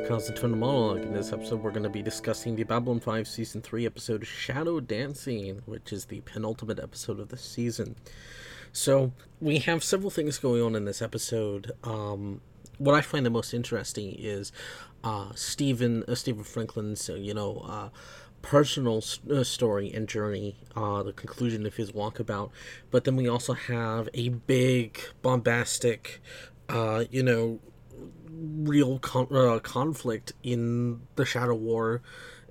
to Constant Monologue. In this episode, we're going to be discussing the Babylon 5 Season 3 episode Shadow Dancing, which is the penultimate episode of the season. So, we have several things going on in this episode. Um, what I find the most interesting is uh, Stephen, uh, Stephen Franklin's, uh, you know, uh, personal uh, story and journey, uh, the conclusion of his walkabout. But then we also have a big, bombastic, uh, you know, real con- uh, conflict in the Shadow War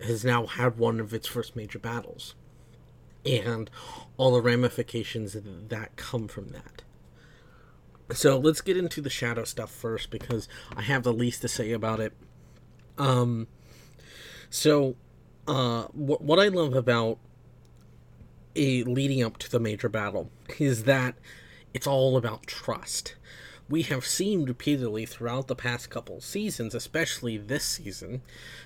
has now had one of its first major battles, and all the ramifications that come from that. So let's get into the Shadow stuff first because I have the least to say about it. Um, so, uh, what what I love about a leading up to the major battle is that it's all about trust we have seen repeatedly throughout the past couple seasons, especially this season,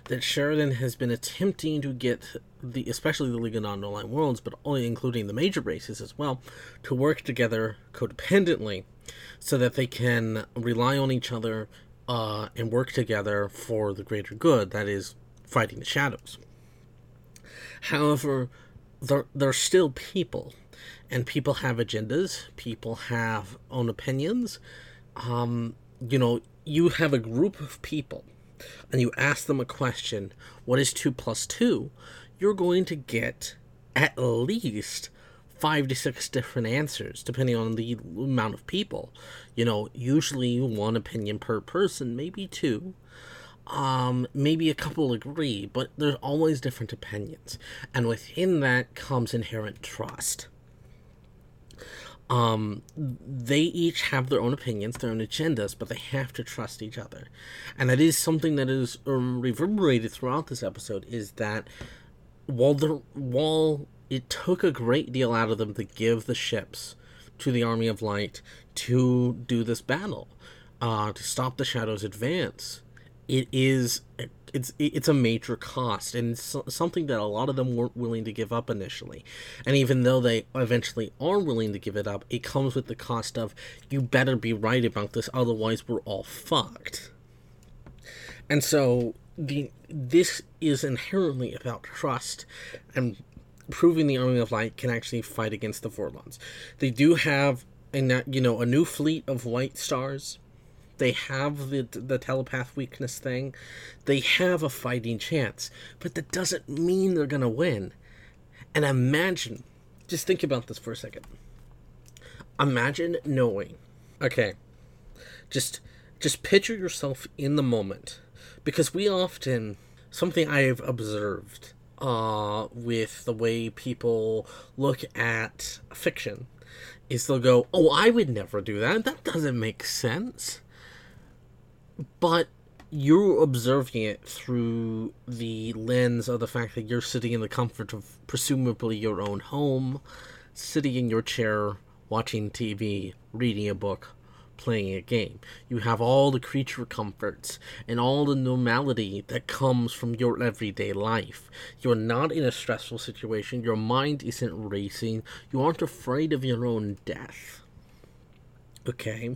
that Sheridan has been attempting to get the, especially the League of Non-Aligned Worlds, but only including the major races as well, to work together codependently, so that they can rely on each other uh, and work together for the greater good. That is, fighting the shadows. However, they're, they're still people, and people have agendas. People have own opinions um, you know, you have a group of people and you ask them a question, what is 2 plus 2? You're going to get at least five to six different answers depending on the amount of people. You know, usually one opinion per person, maybe two. Um, maybe a couple agree, but there's always different opinions. And within that comes inherent trust um, they each have their own opinions, their own agendas, but they have to trust each other. And that is something that is um, reverberated throughout this episode is that while the while it took a great deal out of them to give the ships to the Army of Light to do this battle, uh, to stop the Shadows' advance, it is it's it's a major cost and something that a lot of them weren't willing to give up initially. And even though they eventually are willing to give it up it comes with the cost of you better be right about this otherwise we're all fucked. And so the this is inherently about trust and proving the army of light can actually fight against the Vorlons. They do have a you know a new fleet of white stars they have the the telepath weakness thing, they have a fighting chance. But that doesn't mean they're gonna win. And imagine, just think about this for a second. Imagine knowing, okay, just just picture yourself in the moment, because we often something I've observed uh, with the way people look at fiction is they'll go, "Oh, I would never do that. That doesn't make sense." But you're observing it through the lens of the fact that you're sitting in the comfort of presumably your own home, sitting in your chair, watching TV, reading a book, playing a game. You have all the creature comforts and all the normality that comes from your everyday life. You're not in a stressful situation, your mind isn't racing, you aren't afraid of your own death. Okay?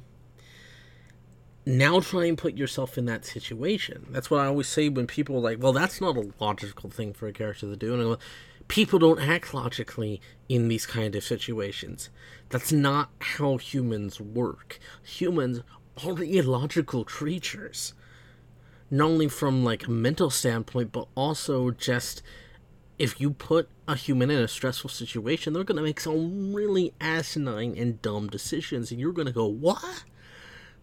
Now try and put yourself in that situation. That's what I always say when people are like, well, that's not a logical thing for a character to do. And people don't act logically in these kind of situations. That's not how humans work. Humans are illogical creatures. Not only from like a mental standpoint, but also just if you put a human in a stressful situation, they're gonna make some really asinine and dumb decisions, and you're gonna go, What?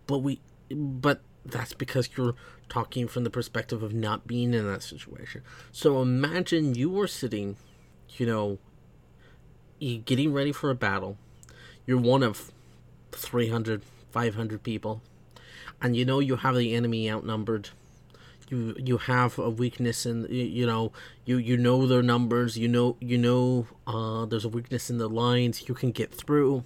But we but that's because you're talking from the perspective of not being in that situation. So imagine you are sitting, you know, getting ready for a battle. You're one of 300, 500 people, and you know you have the enemy outnumbered. You you have a weakness in you know you you know their numbers. You know you know uh, there's a weakness in the lines. You can get through.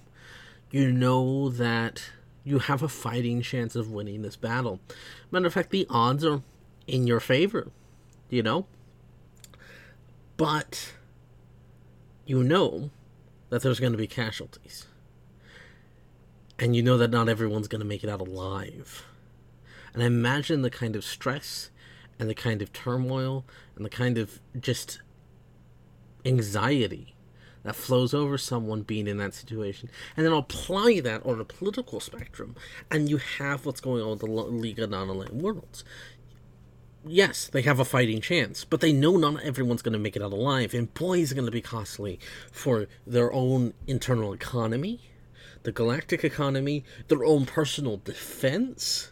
You know that you have a fighting chance of winning this battle. Matter of fact, the odds are in your favor, you know? But you know that there's going to be casualties. And you know that not everyone's going to make it out alive. And imagine the kind of stress and the kind of turmoil and the kind of just anxiety that flows over someone being in that situation, and then apply that on a political spectrum, and you have what's going on with the League of Non-Aligned Worlds. Yes, they have a fighting chance, but they know not everyone's going to make it out alive, and boy, is going to be costly for their own internal economy, the galactic economy, their own personal defense,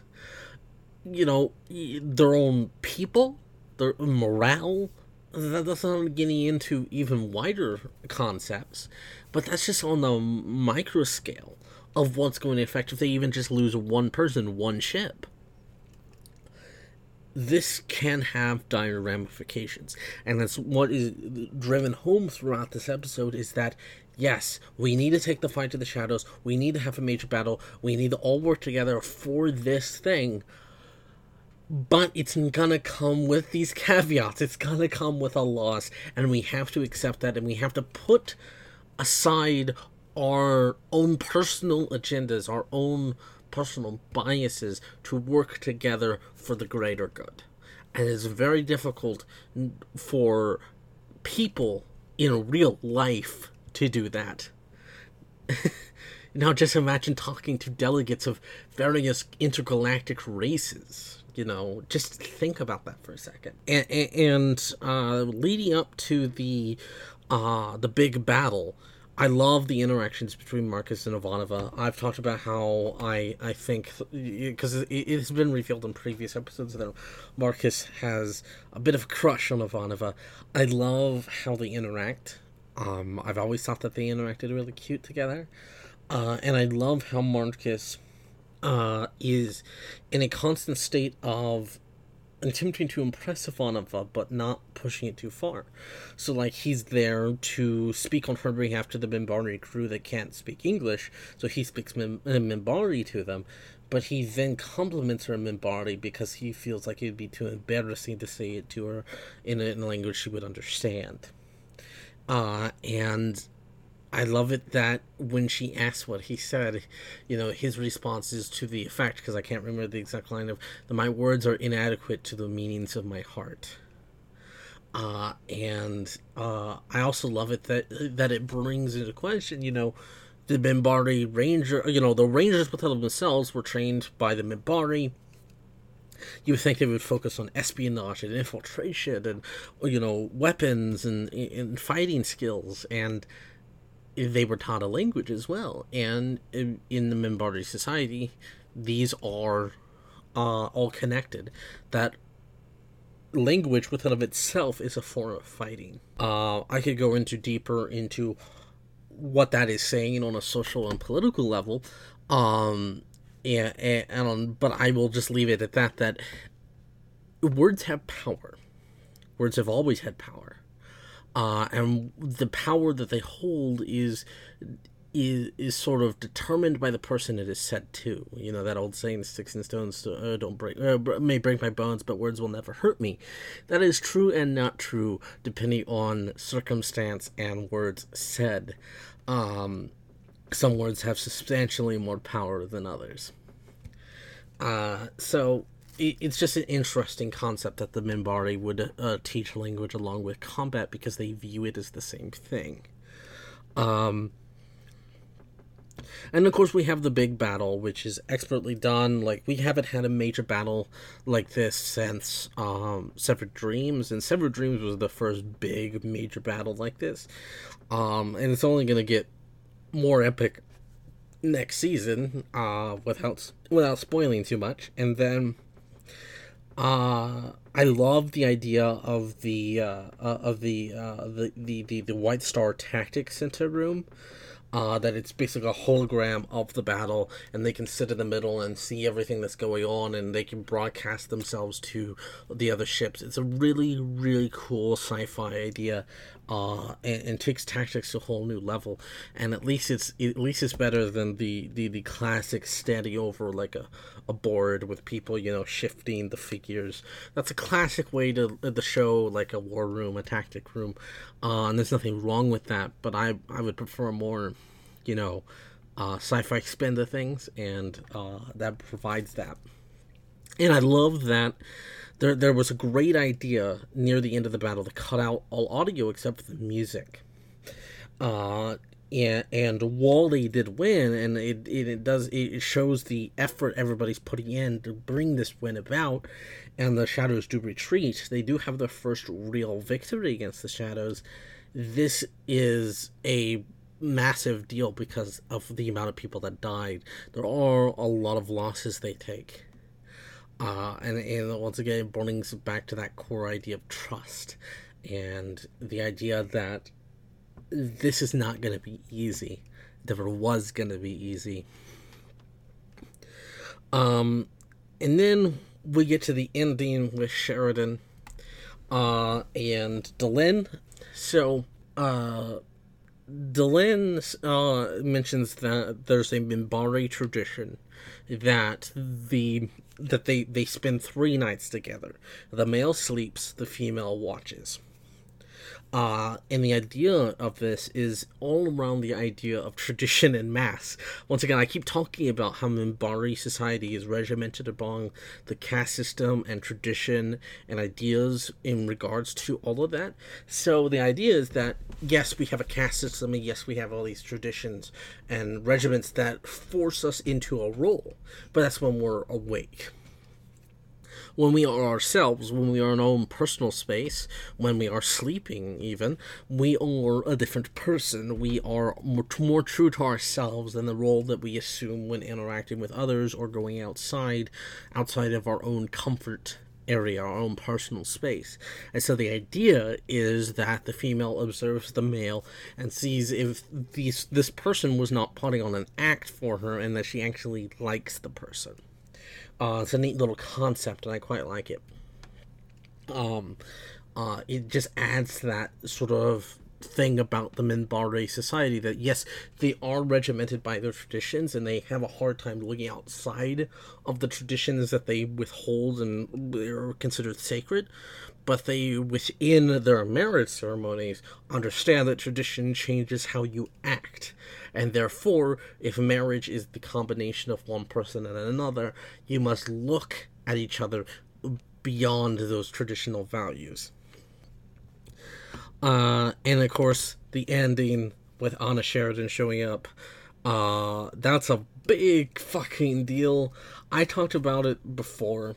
you know, their own people, their morale, that's not getting into even wider concepts, but that's just on the micro scale of what's going to affect if they even just lose one person, one ship. This can have dire ramifications, and that's what is driven home throughout this episode is that yes, we need to take the fight to the shadows, we need to have a major battle, we need to all work together for this thing, but it's gonna come with these caveats. It's gonna come with a loss, and we have to accept that, and we have to put aside our own personal agendas, our own personal biases to work together for the greater good. And it's very difficult for people in real life to do that. now, just imagine talking to delegates of various intergalactic races you know, just think about that for a second. And, and uh, leading up to the uh, the big battle, I love the interactions between Marcus and Ivanova. I've talked about how I I think because it, has been revealed in previous episodes that Marcus has a bit of a crush on Ivanova. I love how they interact. Um, I've always thought that they interacted really cute together, uh, and I love how Marcus uh, is in a constant state of attempting to impress Ivanova, but not pushing it too far. So, like, he's there to speak on her behalf to the Minbari crew that can't speak English, so he speaks Mim- Minbari to them, but he then compliments her in Minbari because he feels like it would be too embarrassing to say it to her in a, in a language she would understand. Uh, and I love it that when she asks what he said, you know, his response is to the effect, because I can't remember the exact line of, my words are inadequate to the meanings of my heart. Uh, and uh, I also love it that that it brings into question, you know, the Minbari Ranger, you know, the Rangers themselves were trained by the Minbari. You would think they would focus on espionage and infiltration and, you know, weapons and, and fighting skills. And they were taught a language as well. And in, in the Minbari society, these are uh, all connected. That language within of itself is a form of fighting. Uh, I could go into deeper into what that is saying on a social and political level. Um, and, and, and but I will just leave it at that. That words have power. Words have always had power uh, and the power that they hold is is is sort of determined by the person it is set to. You know that old saying, "Sticks and stones uh, don't break uh, may break my bones, but words will never hurt me." That is true and not true depending on circumstance and words said. Um, some words have substantially more power than others. Uh, so it's just an interesting concept that the Minbari would uh, teach language along with combat because they view it as the same thing. Um, and of course, we have the big battle, which is expertly done. Like, we haven't had a major battle like this since um, Severed Dreams, and Severed Dreams was the first big major battle like this. Um, and it's only going to get more epic next season uh, without, without spoiling too much. And then uh, I love the idea of the uh, uh, of the, uh, the, the the the White Star Tactics Center room. Uh, that it's basically a hologram of the battle, and they can sit in the middle and see everything that's going on, and they can broadcast themselves to the other ships. It's a really, really cool sci-fi idea uh, and, and, takes tactics to a whole new level. And at least it's at least it's better than the the, the classic standing over like a, a board with people you know shifting the figures. That's a classic way to the show like a war room, a tactic room. Uh, and there's nothing wrong with that, but I I would prefer more, you know, uh, sci-fi spender things, and uh, that provides that. And I love that there there was a great idea near the end of the battle to cut out all audio except for the music. Uh, and and Wally did win, and it, it, it does it shows the effort everybody's putting in to bring this win about, and the Shadows do retreat. They do have their first real victory against the Shadows. This is a massive deal because of the amount of people that died. There are a lot of losses they take. Uh, and, and once again, it brings back to that core idea of trust and the idea that this is not going to be easy. It Never was going to be easy. Um, and then we get to the ending with Sheridan uh, and Delenn. So, uh, Delenn uh, mentions that there's a Minbari tradition that the that they they spend three nights together. The male sleeps, the female watches. Uh, and the idea of this is all around the idea of tradition and mass. Once again, I keep talking about how Minbari society is regimented along the caste system and tradition and ideas in regards to all of that. So the idea is that yes, we have a caste system, and yes, we have all these traditions and regiments that force us into a role, but that's when we're awake when we are ourselves, when we are in our own personal space, when we are sleeping, even, we are a different person. We are much more true to ourselves than the role that we assume when interacting with others or going outside, outside of our own comfort area, our own personal space. And so the idea is that the female observes the male and sees if these this person was not putting on an act for her and that she actually likes the person. Uh, it's a neat little concept, and I quite like it. Um, uh, it just adds to that sort of thing about the Minbari society that yes, they are regimented by their traditions and they have a hard time looking outside of the traditions that they withhold and they are considered sacred, but they within their marriage ceremonies understand that tradition changes how you act and therefore, if marriage is the combination of one person and another, you must look at each other beyond those traditional values. Uh, and of course, the ending with Anna Sheridan showing up. Uh, that's a big fucking deal. I talked about it before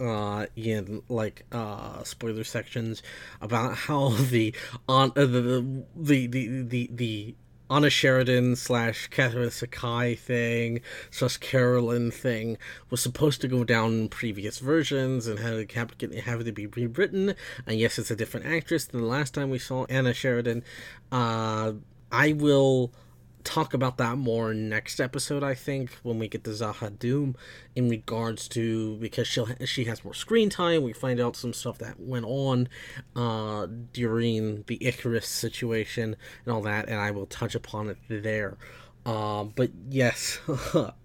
uh, in like uh, spoiler sections about how the on uh, the, the the the the Anna Sheridan slash Catherine Sakai thing slash Carolyn thing was supposed to go down in previous versions and had to have to be rewritten. And yes, it's a different actress than the last time we saw Anna Sheridan. Uh, I will talk about that more next episode i think when we get to Z'ha'dum in regards to because she'll she has more screen time we find out some stuff that went on uh during the icarus situation and all that and i will touch upon it there uh, but yes,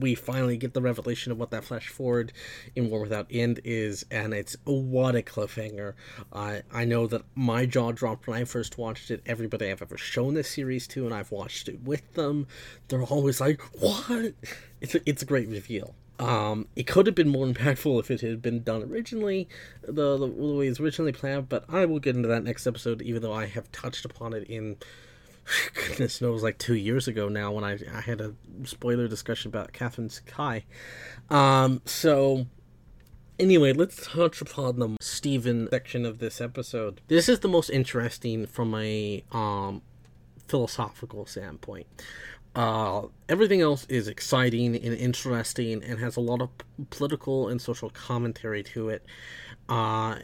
we finally get the revelation of what that flash forward in War Without End is, and it's what a cliffhanger. I I know that my jaw dropped when I first watched it. Everybody I've ever shown this series to, and I've watched it with them, they're always like, "What?" It's a, it's a great reveal. Um, it could have been more impactful if it had been done originally, the, the, the way it's originally planned. But I will get into that next episode, even though I have touched upon it in goodness knows, like two years ago now when I, I had a spoiler discussion about Catherine Sakai. Um, so, anyway, let's touch upon the Stephen section of this episode. This is the most interesting from a um, philosophical standpoint. Uh, everything else is exciting and interesting and has a lot of political and social commentary to it. Uh,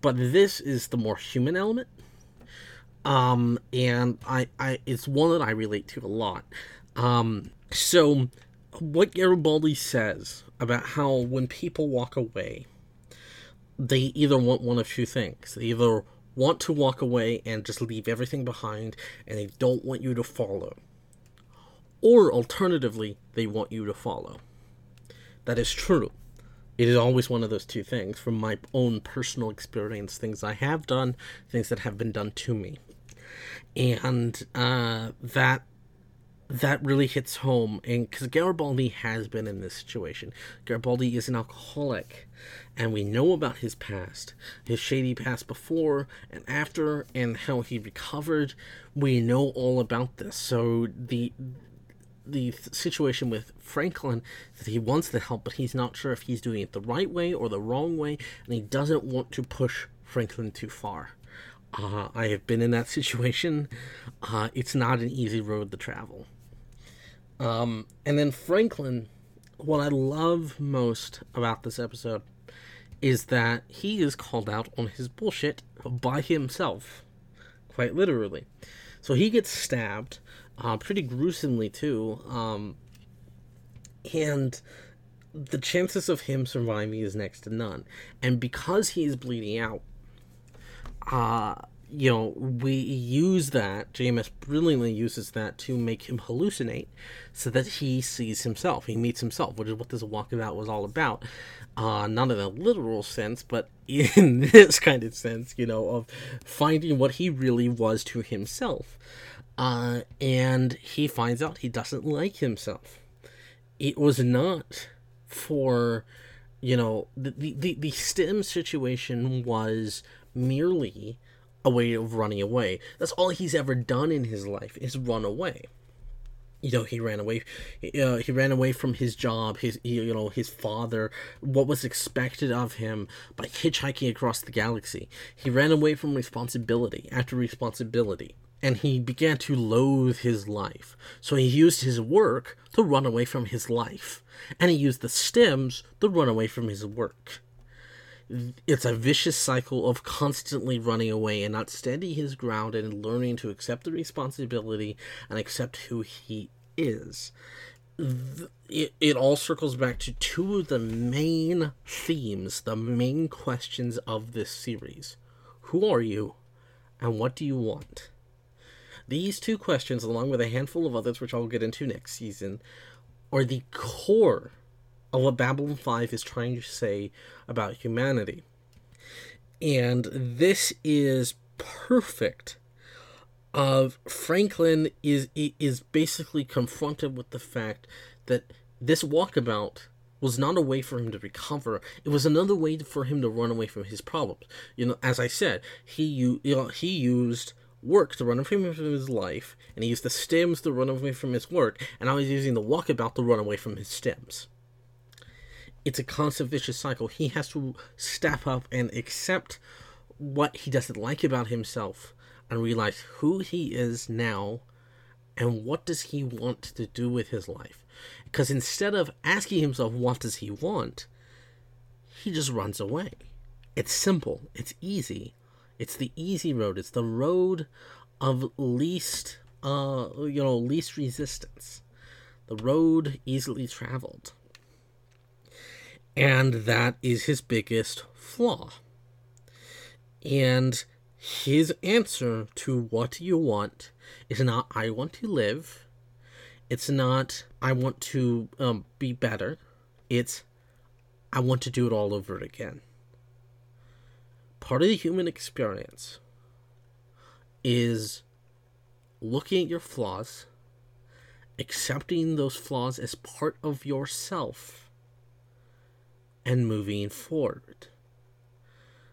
but this is the more human element um, and I, I, it's one that I relate to a lot. Um, so what Garibaldi says about how when people walk away, they either want one of two things. They either want to walk away and just leave everything behind, and they don't want you to follow. Or alternatively, they want you to follow. That is true. It is always one of those two things from my own personal experience, things I have done, things that have been done to me and uh, that that really hits home, and because Garibaldi has been in this situation, Garibaldi is an alcoholic, and we know about his past, his shady past before and after, and how he recovered. We know all about this. So the the situation with Franklin that he wants the help, but he's not sure if he's doing it the right way or the wrong way, and he doesn't want to push Franklin too far. Uh, I have been in that situation. Uh, it's not an easy road to travel. Um, and then Franklin, what I love most about this episode is that he is called out on his bullshit by himself, quite literally. So he gets stabbed, uh, pretty gruesomely too, um, and the chances of him surviving is next to none. And because he is bleeding out, uh, you know, we use that, JMS brilliantly uses that to make him hallucinate so that he sees himself. He meets himself, which is what this walkabout was all about. Uh, not in a literal sense, but in this kind of sense, you know, of finding what he really was to himself. Uh, and he finds out he doesn't like himself. It was not for, you know, the, the, the stim situation was merely a way of running away. That's all he's ever done in his life is run away. You know, he ran away. Uh, he ran away from his job, his you know his father, what was expected of him by hitchhiking across the galaxy. He ran away from responsibility after responsibility, and he began to loathe his life. So he used his work to run away from his life, and he used the stims to run away from his work it's a vicious cycle of constantly running away and not standing his ground and learning to accept the responsibility and accept who he is. It, it all circles back to two of the main themes, the main questions of this series. Who are you, and what do you want? These two questions, along with a handful of others, which I'll get into next season, are the core of what Babylon 5 is trying to say about humanity. And this is perfect of Franklin is is basically confronted with the fact that this walkabout was not a way for him to recover. It was another way for him to run away from his problems. You know, as I said, he you know, he used work to run away from his life, and he used the stims to run away from his work, and now he's using the walkabout to run away from his stims it's a constant vicious cycle. He has to step up and accept what he doesn't like about himself and realize who he is now and what does he want to do with his life. Because instead of asking himself what does he want, he just runs away. It's simple, it's easy. It's the easy road. It's the road of least uh you know, least resistance. The road easily traveled. And that is his biggest flaw. And his answer to what you want is not, I want to live. It's not, I want to um, be better. It's, I want to do it all over again. Part of the human experience is looking at your flaws, accepting those flaws as part of yourself and moving forward.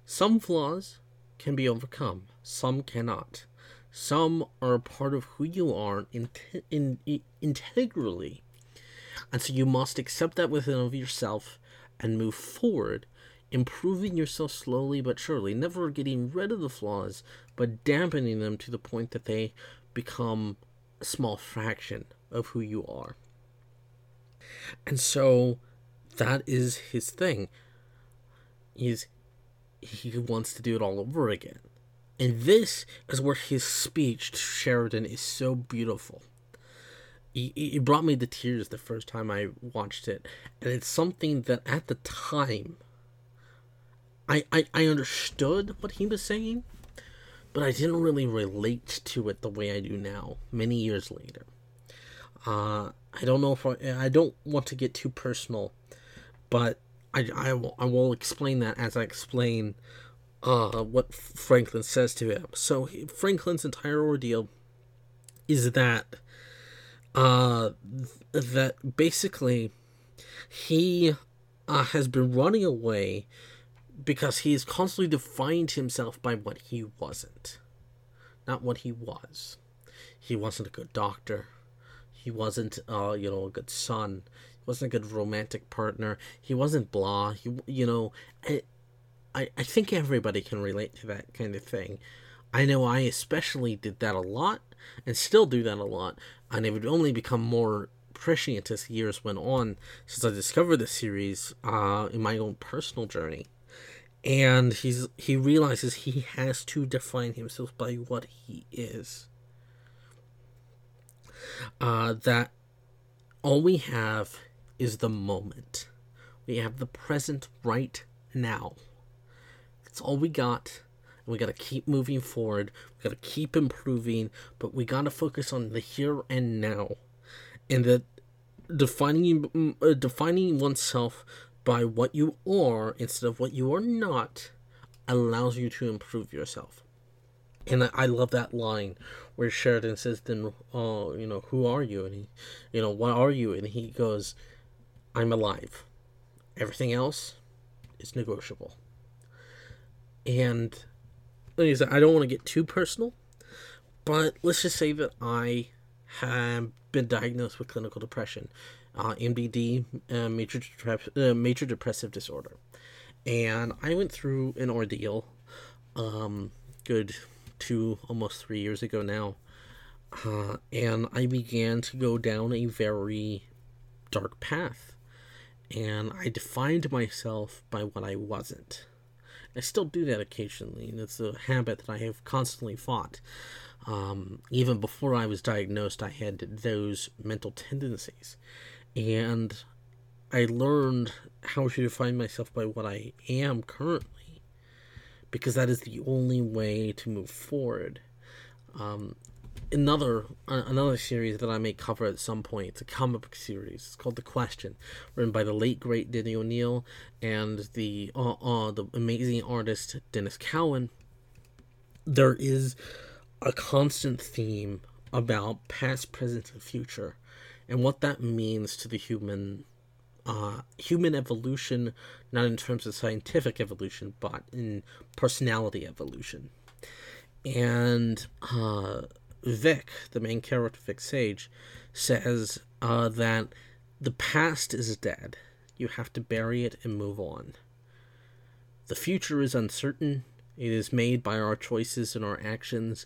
Some flaws can be overcome, some cannot. Some are a part of who you are in, in, in, integrally. And so you must accept that within of yourself and move forward, improving yourself slowly but surely, never getting rid of the flaws, but dampening them to the point that they become a small fraction of who you are. And so that is his thing. He's he wants to do it all over again. And this is where his speech to Sheridan is so beautiful. It brought me to tears the first time I watched it. And it's something that at the time I, I, I understood what he was saying, but I didn't really relate to it the way I do now, many years later. Uh, I don't know if I, I don't want to get too personal but I, I, will, I will explain that as I explain uh, what Franklin says to him. So Franklin's entire ordeal is that uh, th- that basically he uh, has been running away because he's constantly defined himself by what he wasn't, not what he was. He wasn't a good doctor. He wasn't, uh, you know, a good son. Wasn't a good romantic partner. He wasn't blah. He, you know, I, I, I think everybody can relate to that kind of thing. I know I especially did that a lot and still do that a lot, and it would only become more prescient as years went on since I discovered the series uh, in my own personal journey. And he's he realizes he has to define himself by what he is. Uh, that all we have is the moment. We have the present right now. That's all we got. And we got to keep moving forward. We got to keep improving, but we got to focus on the here and now. And that defining mm, uh, defining oneself by what you are instead of what you are not allows you to improve yourself. And I, I love that line where Sheridan says, "Then, uh, you know, who are you?" And he, you know, what are you? And he goes, "I'm alive. Everything else is negotiable." And like I said, I don't want to get too personal, but let's just say that I have been diagnosed with clinical depression, uh, MDD, uh, major uh, major depressive disorder, and I went through an ordeal, um, good two almost three years ago now, uh, and I began to go down a very dark path, and I defined myself by what I wasn't. I still do that occasionally, and it's a habit that I have constantly fought. Um, even before I was diagnosed, I had those mental tendencies. And I learned how to define myself by what I am currently, because that is the only way to move forward. Um, another uh, another series that I may cover at some point. It's a comic book series. It's called The Question, written by the late great Denny O'Neil and the uh, uh, the amazing artist Denys Cowan. There is a constant theme about past, present, and future, and what that means to the human uh, human evolution, not in terms of scientific evolution, but in personality evolution. And uh, Vic, the main character, Vic Sage, says uh, that the past is dead. You have to bury it and move on. The future is uncertain. It is made by our choices and our actions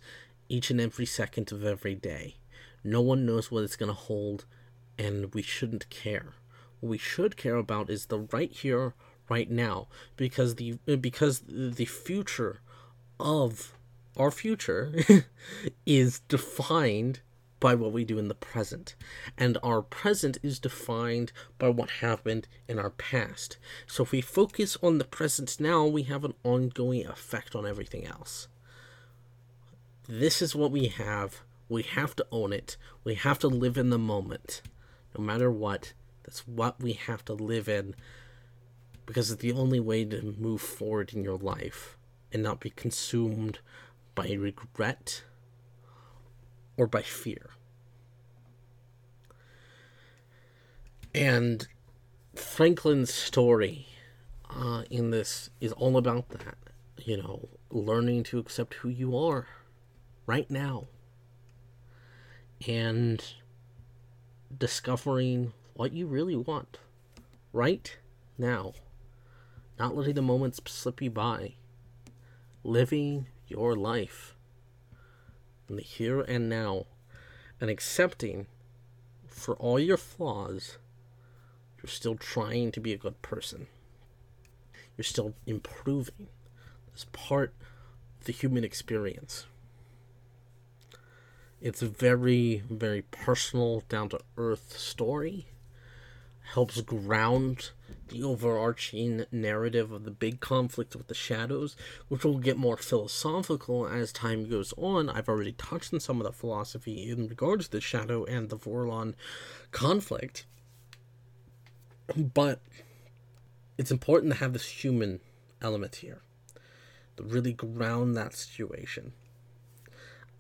each and every second of every day. No one knows what it's going to hold, and we shouldn't care. What we should care about is the right here, right now, because the because the future of our future is defined by what we do in the present. And our present is defined by what happened in our past. So if we focus on the present now, we have an ongoing effect on everything else. This is what we have. We have to own it. We have to live in the moment. No matter what, that's what we have to live in because it's the only way to move forward in your life and not be consumed by regret or by fear. And Franklin's story uh, in this is all about that. You know, learning to accept who you are right now and discovering what you really want right now. Not letting the moments slip you by. Living your life in the here and now and accepting for all your flaws, you're still trying to be a good person. You're still improving as part of the human experience. It's a very, very personal, down to earth story. Helps ground the overarching narrative of the big conflict with the shadows, which will get more philosophical as time goes on. I've already touched on some of the philosophy in regards to the shadow and the Vorlon conflict. But it's important to have this human element here to really ground that situation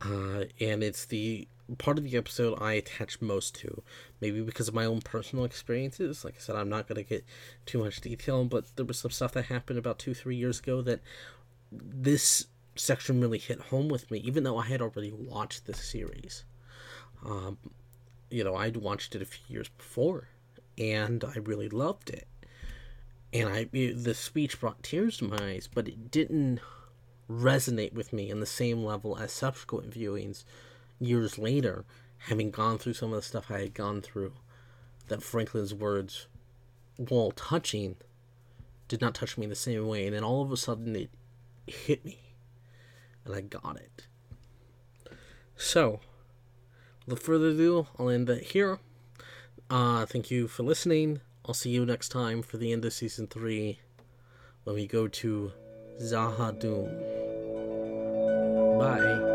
uh, and it's the part of the episode I attach most to. Maybe because of my own personal experiences. Like I said, I'm not going to get too much detail, but there was some stuff that happened about two, three years ago that this section really hit home with me, even though I had already watched this series. Um, you know, I'd watched it a few years before, and I really loved it. And I, the speech brought tears to my eyes, but it didn't resonate with me on the same level as subsequent viewings years later, having gone through some of the stuff I had gone through. That Franklin's words, while touching, did not touch me the same way, and then all of a sudden it hit me and I got it. So, without further ado, I'll end it here. Uh, thank you for listening. I'll see you next time for the end of season three when we go to Z'ha'dum. Bye.